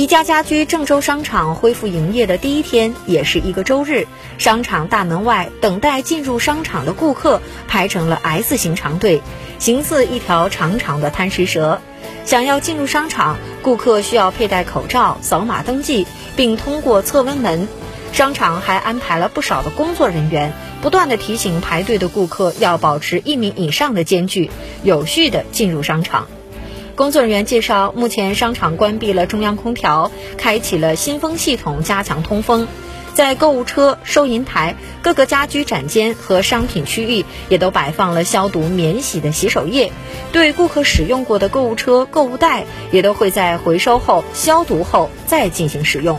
宜家家居郑州商场恢复营业的第一天，也是一个周日。商场大门外，等待进入商场的顾客排成了 S 型长队，形似一条长长的贪食蛇。想要进入商场，顾客需要佩戴口罩、扫码登记，并通过测温门。商场还安排了不少的工作人员，不断的提醒排队的顾客要保持一米以上的间距，有序的进入商场。工作人员介绍，目前商场关闭了中央空调，开启了新风系统，加强通风。在购物车、收银台、各个家居展间和商品区域，也都摆放了消毒免洗的洗手液。对顾客使用过的购物车、购物袋，也都会在回收后消毒后再进行使用。